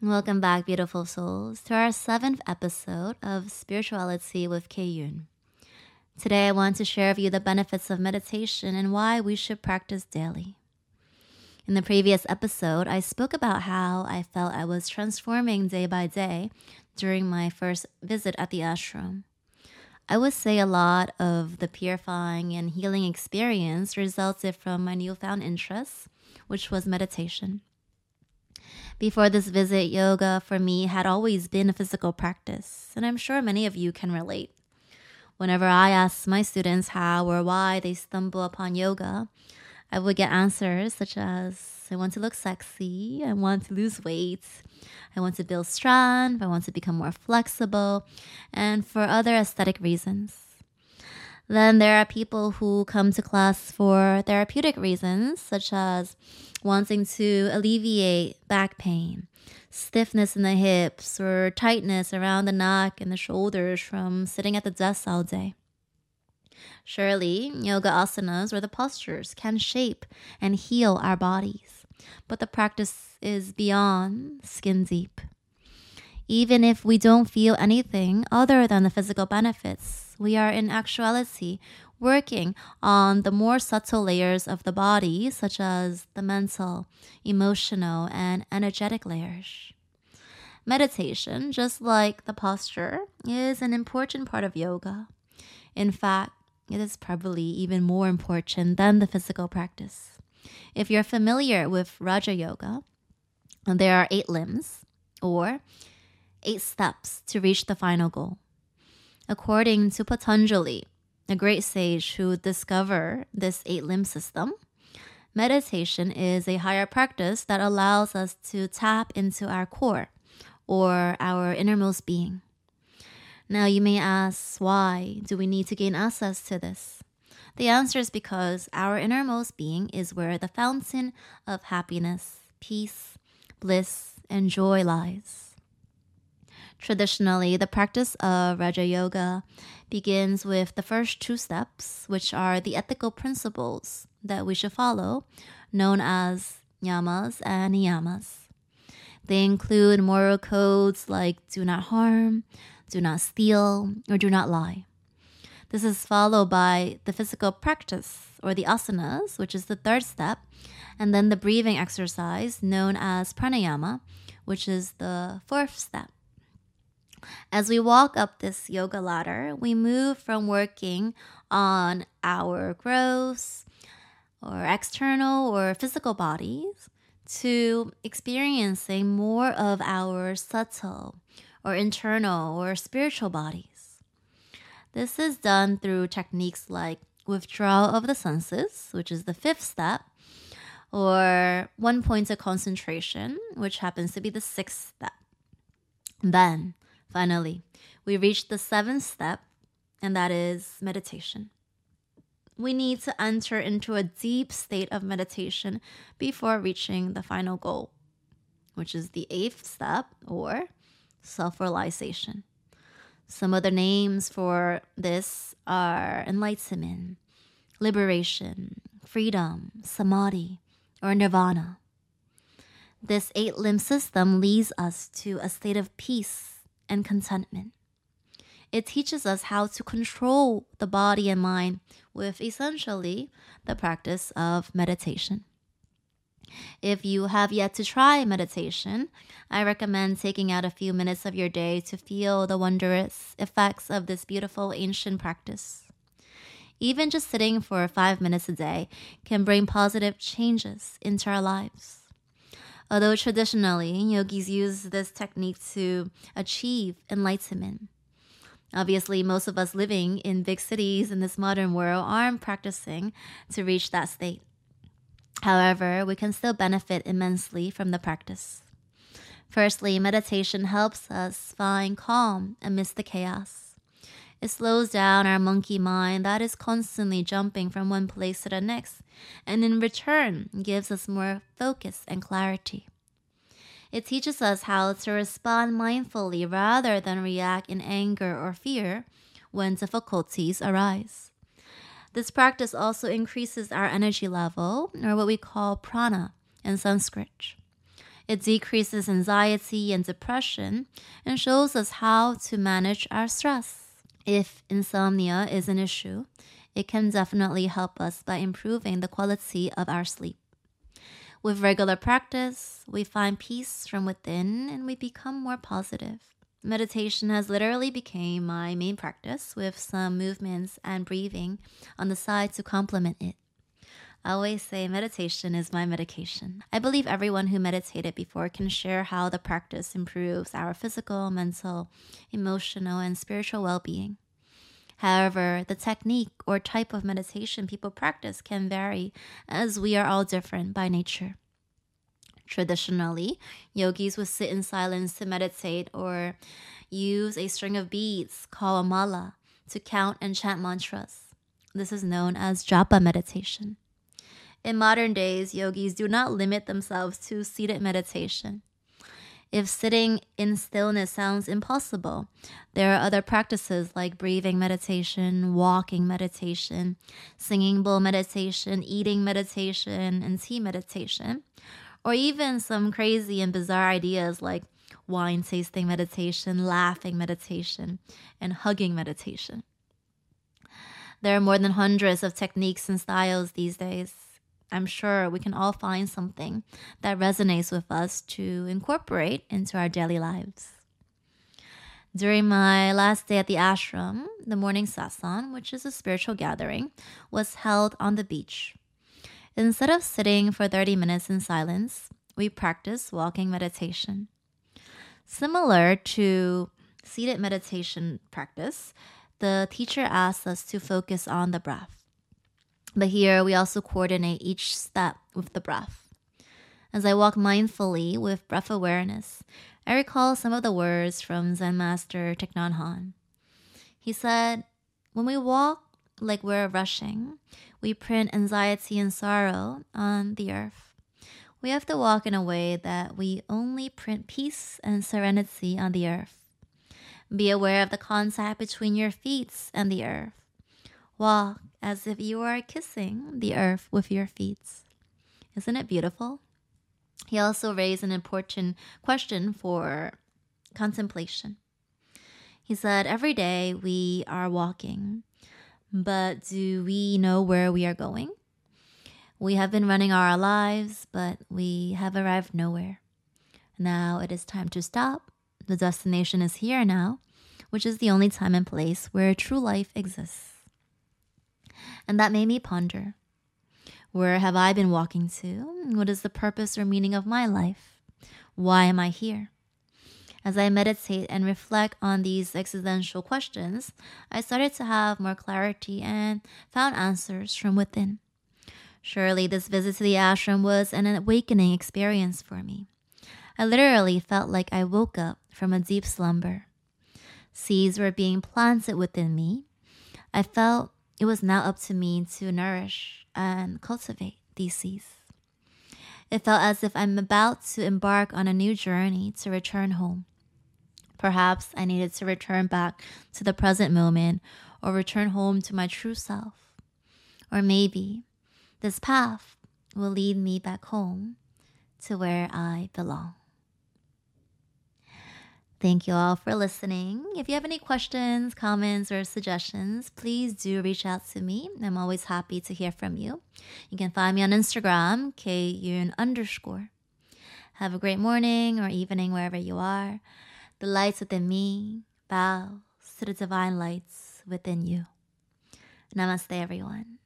Welcome back, beautiful souls, to our seventh episode of Spirituality with Kay Yun. Today, I want to share with you the benefits of meditation and why we should practice daily. In the previous episode, I spoke about how I felt I was transforming day by day during my first visit at the ashram. I would say a lot of the purifying and healing experience resulted from my newfound interest, which was meditation. Before this visit, yoga for me had always been a physical practice, and I'm sure many of you can relate. Whenever I ask my students how or why they stumble upon yoga, I would get answers such as I want to look sexy, I want to lose weight, I want to build strength, I want to become more flexible, and for other aesthetic reasons. Then there are people who come to class for therapeutic reasons, such as wanting to alleviate back pain, stiffness in the hips, or tightness around the neck and the shoulders from sitting at the desk all day. Surely, yoga asanas or the postures can shape and heal our bodies, but the practice is beyond skin deep. Even if we don't feel anything other than the physical benefits, we are in actuality working on the more subtle layers of the body, such as the mental, emotional, and energetic layers. Meditation, just like the posture, is an important part of yoga. In fact, it is probably even more important than the physical practice. If you're familiar with Raja Yoga, there are eight limbs or eight steps to reach the final goal. According to Patanjali, a great sage who discovered this eight limb system, meditation is a higher practice that allows us to tap into our core or our innermost being. Now, you may ask, why do we need to gain access to this? The answer is because our innermost being is where the fountain of happiness, peace, bliss, and joy lies. Traditionally, the practice of Raja Yoga begins with the first two steps, which are the ethical principles that we should follow, known as yamas and niyamas. They include moral codes like do not harm, do not steal, or do not lie. This is followed by the physical practice, or the asanas, which is the third step, and then the breathing exercise known as pranayama, which is the fourth step. As we walk up this yoga ladder, we move from working on our gross or external or physical bodies to experiencing more of our subtle or internal or spiritual bodies. This is done through techniques like withdrawal of the senses, which is the fifth step, or one point of concentration, which happens to be the sixth step. Then Finally, we reach the seventh step, and that is meditation. We need to enter into a deep state of meditation before reaching the final goal, which is the eighth step or self realization. Some other names for this are enlightenment, liberation, freedom, samadhi, or nirvana. This eight limb system leads us to a state of peace and contentment. It teaches us how to control the body and mind with essentially the practice of meditation. If you have yet to try meditation, I recommend taking out a few minutes of your day to feel the wondrous effects of this beautiful ancient practice. Even just sitting for five minutes a day can bring positive changes into our lives. Although traditionally, yogis use this technique to achieve enlightenment. Obviously, most of us living in big cities in this modern world aren't practicing to reach that state. However, we can still benefit immensely from the practice. Firstly, meditation helps us find calm amidst the chaos. It slows down our monkey mind that is constantly jumping from one place to the next, and in return gives us more focus and clarity. It teaches us how to respond mindfully rather than react in anger or fear when difficulties arise. This practice also increases our energy level, or what we call prana in Sanskrit. It decreases anxiety and depression and shows us how to manage our stress. If insomnia is an issue, it can definitely help us by improving the quality of our sleep. With regular practice, we find peace from within and we become more positive. Meditation has literally become my main practice with some movements and breathing on the side to complement it. I always say meditation is my medication. I believe everyone who meditated before can share how the practice improves our physical, mental, emotional, and spiritual well being. However, the technique or type of meditation people practice can vary as we are all different by nature. Traditionally, yogis would sit in silence to meditate or use a string of beads called a mala to count and chant mantras. This is known as japa meditation. In modern days, yogis do not limit themselves to seated meditation. If sitting in stillness sounds impossible, there are other practices like breathing meditation, walking meditation, singing bowl meditation, eating meditation, and tea meditation, or even some crazy and bizarre ideas like wine tasting meditation, laughing meditation, and hugging meditation. There are more than hundreds of techniques and styles these days. I'm sure we can all find something that resonates with us to incorporate into our daily lives. During my last day at the ashram, the morning satsang, which is a spiritual gathering, was held on the beach. Instead of sitting for 30 minutes in silence, we practiced walking meditation. Similar to seated meditation practice, the teacher asked us to focus on the breath. But here we also coordinate each step with the breath. As I walk mindfully with breath awareness, I recall some of the words from Zen Master Thich Nhat Hanh. He said, When we walk like we're rushing, we print anxiety and sorrow on the earth. We have to walk in a way that we only print peace and serenity on the earth. Be aware of the contact between your feet and the earth. Walk as if you are kissing the earth with your feet. Isn't it beautiful? He also raised an important question for contemplation. He said, Every day we are walking, but do we know where we are going? We have been running our lives, but we have arrived nowhere. Now it is time to stop. The destination is here now, which is the only time and place where true life exists. And that made me ponder where have I been walking to? What is the purpose or meaning of my life? Why am I here? As I meditate and reflect on these existential questions, I started to have more clarity and found answers from within. Surely, this visit to the ashram was an awakening experience for me. I literally felt like I woke up from a deep slumber. Seeds were being planted within me. I felt it was now up to me to nourish and cultivate these seeds. It felt as if I'm about to embark on a new journey to return home. Perhaps I needed to return back to the present moment or return home to my true self. Or maybe this path will lead me back home to where I belong. Thank you all for listening. If you have any questions, comments, or suggestions, please do reach out to me. I'm always happy to hear from you. You can find me on Instagram, kyun underscore. Have a great morning or evening wherever you are. The lights within me bows to the divine lights within you. Namaste, everyone.